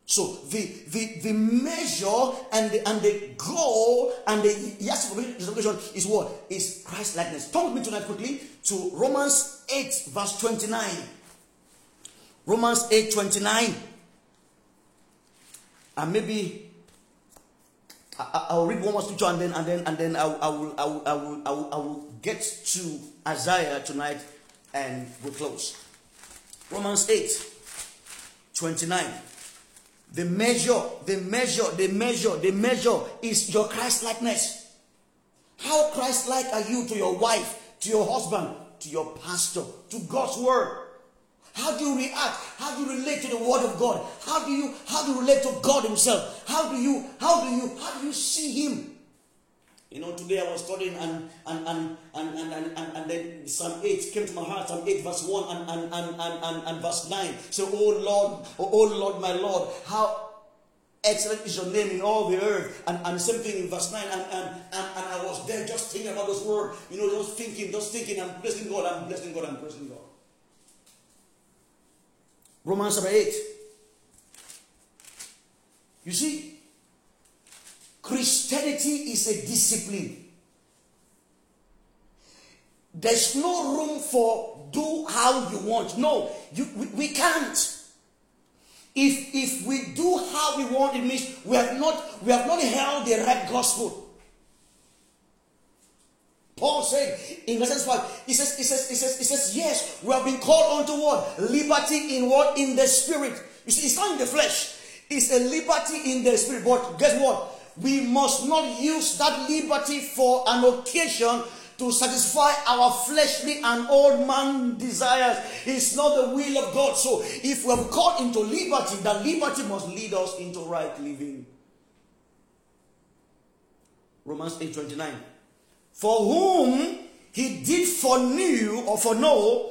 So the the the measure and the and the goal and the yes justification is what is Christ likeness. Turn with me tonight quickly to Romans 8 verse 29. Romans 8 29. And maybe I, will read one more scripture and then and then and then I, I, will, I, will, I, will, I, will, I will get to Isaiah tonight and we'll close. Romans 8 29. The measure, the measure, the measure, the measure is your Christ likeness. How Christ like are you to your wife, to your husband, to your pastor, to God's word? How do you react? How do you relate to the word of God? How do you how do you relate to God Himself? How do you how do you how do you see Him? You know, today I was studying and and and and and, and, and, and then Psalm 8 came to my heart, Psalm 8, verse 1 and and, and, and, and, and verse 9. So, oh Lord, oh, oh Lord, my Lord, how excellent is your name in all the earth. And, and same thing in verse 9. And, and, and, and I was there just thinking about this word, you know, just thinking, just thinking, I'm blessing God, I'm blessing God, I'm blessing God. Romans chapter 8. You see, Christianity is a discipline. There's no room for do how you want. No, you, we, we can't. If if we do how we want, it means we have not we have not held the right gospel. Paul said in Galatians 5, he says, he says, he says, he says, yes, we have been called unto what? Liberty in what? In the spirit. You see, it's not in the flesh. It's a liberty in the spirit. But guess what? We must not use that liberty for an occasion to satisfy our fleshly and old man desires. It's not the will of God. So if we have called into liberty, that liberty must lead us into right living. Romans 8 29 for whom he did foreknew or foreknow,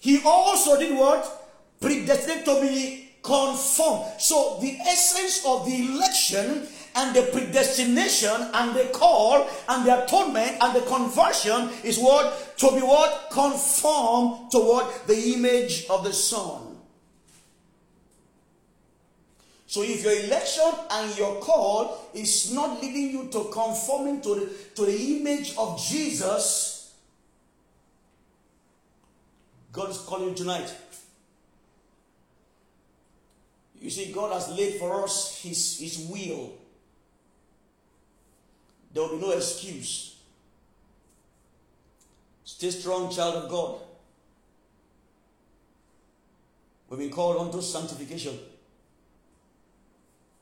he also did what? Predestined to be conformed. So the essence of the election and the predestination and the call and the atonement and the conversion is what? To be what? Conform to what? The image of the Son. So if your election and your call is not leading you to conforming to the, to the image of Jesus, God is calling you tonight. You see, God has laid for us His, His will. There will be no excuse. Stay strong, child of God. We've been called unto sanctification.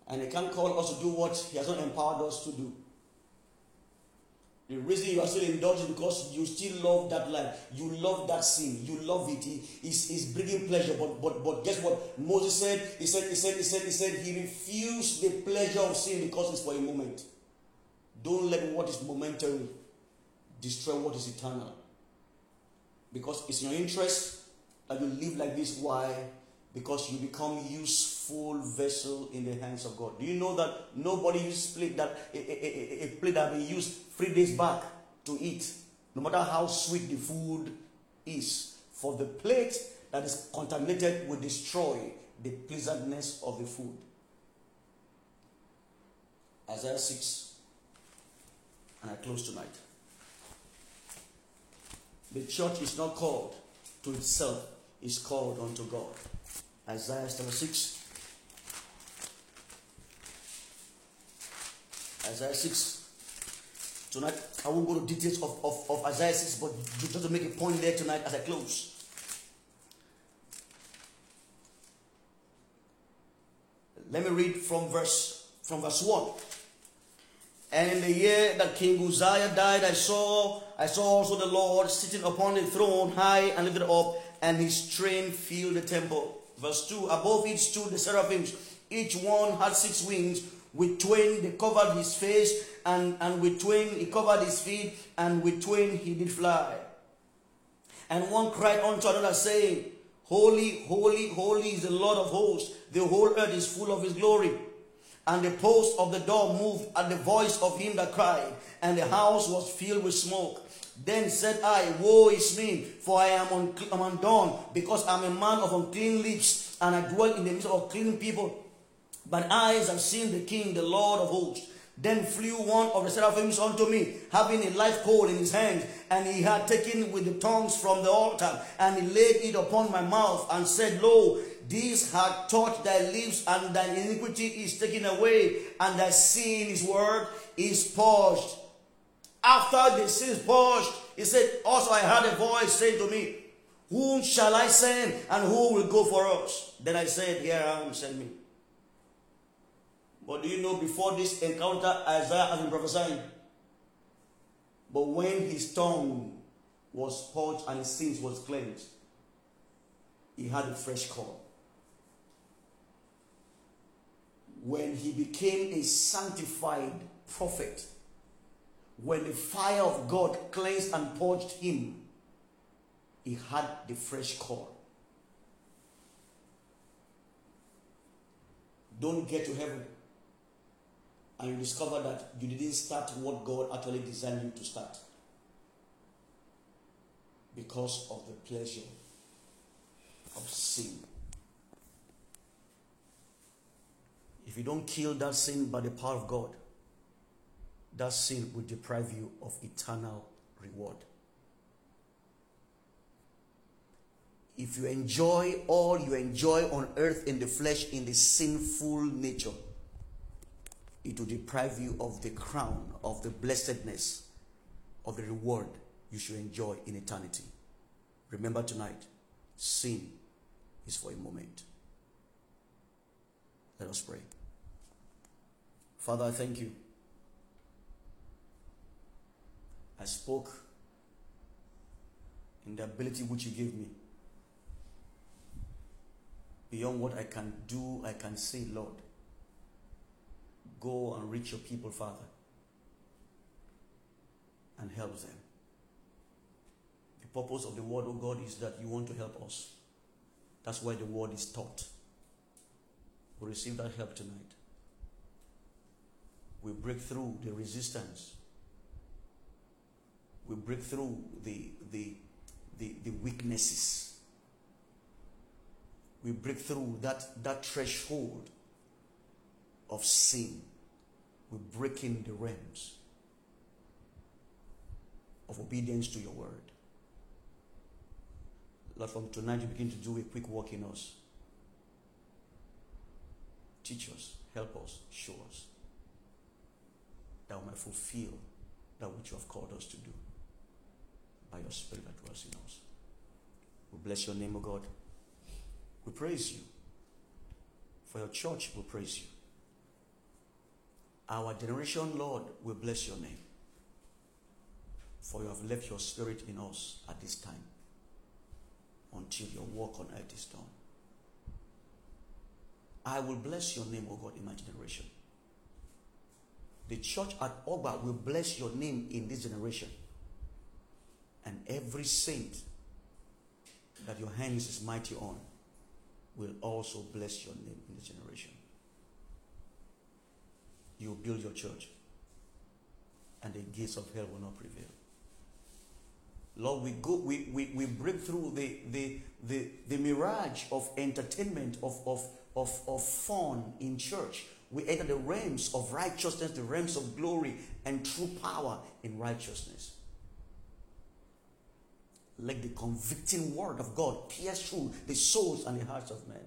And He can't call us to do what He has not empowered us to do. The reason you are still indulging because you still love that life. You love that sin. You love it. It's, it's bringing pleasure. But but but guess what? Moses said, he said, he said, he said, he said, he refused the pleasure of sin because it's for a moment. Don't let what is momentary destroy what is eternal. Because it's in your interest that you live like this. Why? because you become useful vessel in the hands of God. Do you know that nobody uses plate that a, a, a, a plate that we used three days back to eat, no matter how sweet the food is, for the plate that is contaminated will destroy the pleasantness of the food. Isaiah 6, and I close tonight. The church is not called to itself, it's called unto God. Isaiah chapter 6. Isaiah 6. Tonight, I won't go to details of, of, of Isaiah 6, but just to make a point there tonight as I close. Let me read from verse from verse 1. And in the year that King Uzziah died, I saw I saw also the Lord sitting upon a throne high and lifted up, and his train filled the temple. Verse 2 Above it stood the seraphims. Each one had six wings. With twain they covered his face, and, and with twain he covered his feet, and with twain he did fly. And one cried unto another, saying, Holy, holy, holy is the Lord of hosts. The whole earth is full of his glory. And the post of the door moved at the voice of him that cried, and the house was filled with smoke. Then said I, Woe is me, for I am, un- I'm undone, because I'm a man of unclean lips, and I dwell in the midst of clean people. But eyes have seen the King, the Lord of hosts. Then flew one of the seraphims unto me, having a live coal in his hand, and he had taken with the tongues from the altar, and he laid it upon my mouth, and said, Lo, these had touched thy lips, and thine iniquity is taken away, and thy sin, his word, is purged. After the sin is purged, he said, Also I heard a voice saying to me, Whom shall I send, and who will go for us? Then I said, Here I am, send me. But do you know before this encounter, Isaiah has been prophesying? But when his tongue was purged and his sins was cleansed, he had a fresh call. When he became a sanctified prophet, when the fire of God cleansed and purged him, he had the fresh call. Don't get to heaven and you discover that you didn't start what God actually designed you to start because of the pleasure of sin. If you don't kill that sin by the power of God, that sin will deprive you of eternal reward. If you enjoy all you enjoy on earth in the flesh in the sinful nature, it will deprive you of the crown of the blessedness of the reward you should enjoy in eternity. Remember tonight, sin is for a moment. Let us pray. Father, I thank you. I spoke in the ability which you gave me. Beyond what I can do, I can say, Lord. Go and reach your people, Father, and help them. The purpose of the word, of God, is that you want to help us. That's why the word is taught. We receive that help tonight. We break through the resistance. We break through the, the, the, the weaknesses. We break through that, that threshold of sin. We're breaking the realms of obedience to your word. Lord, from tonight you begin to do a quick work in us. Teach us, help us, show us that we might fulfill that which you have called us to do by your Spirit that dwells in us. We bless your name, O God. We praise you. For your church, we praise you. Our generation, Lord, will bless your name. For you have left your spirit in us at this time until your work on earth is done. I will bless your name, O God, in my generation. The church at Ogba will bless your name in this generation. And every saint that your hands is mighty on will also bless your name in this generation. You build your church, and the gates of hell will not prevail. Lord, we go, we, we, we break through the, the, the, the mirage of entertainment, of, of, of, of fun in church. We enter the realms of righteousness, the realms of glory and true power in righteousness. Let the convicting word of God pierce through the souls and the hearts of men.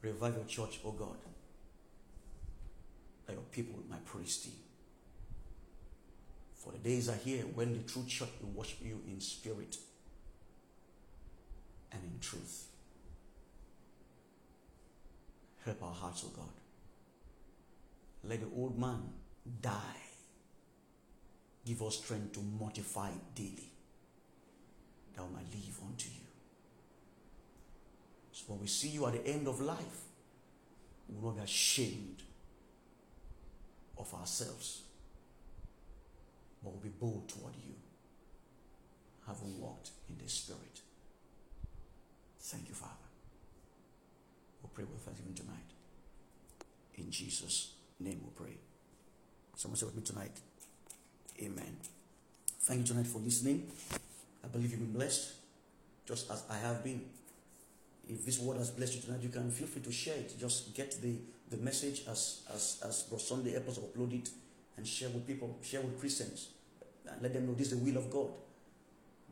Revive your church, O oh God, that your people might praise thee. For the days are here when the true church will worship you in spirit and in truth. Help our hearts, O oh God. Let the old man die. Give us strength to mortify daily, that we might live unto you. So when we see you at the end of life, we will not be ashamed of ourselves, but we'll be bold toward you, having walked in the Spirit. Thank you, Father. Pray with us even tonight. In Jesus' name we pray. Someone say with me tonight. Amen. Thank you tonight for listening. I believe you've been blessed, just as I have been. If this word has blessed you tonight, you can feel free to share it. Just get the, the message as as as Bro Sunday episode upload it and share with people, share with Christians, and let them know this is the will of God.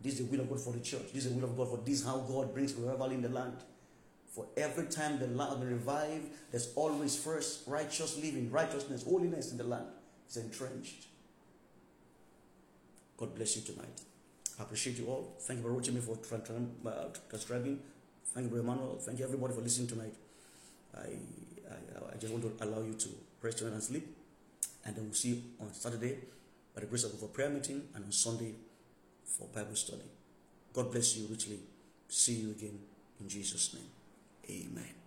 This is the will of God for the church. This is the will of God for this how God brings revival in the land. For every time the land has been revived, there's always first righteous living, righteousness, holiness in the land. It's entrenched. God bless you tonight. I appreciate you all. Thank you for watching me for uh, transcribing. Thank you, Emmanuel. Thank you, everybody, for listening tonight. I, I, I just want to allow you to rest tonight and sleep. And then we'll see you on Saturday by the grace of for prayer meeting and on Sunday for Bible study. God bless you richly. See you again in Jesus' name. Amen.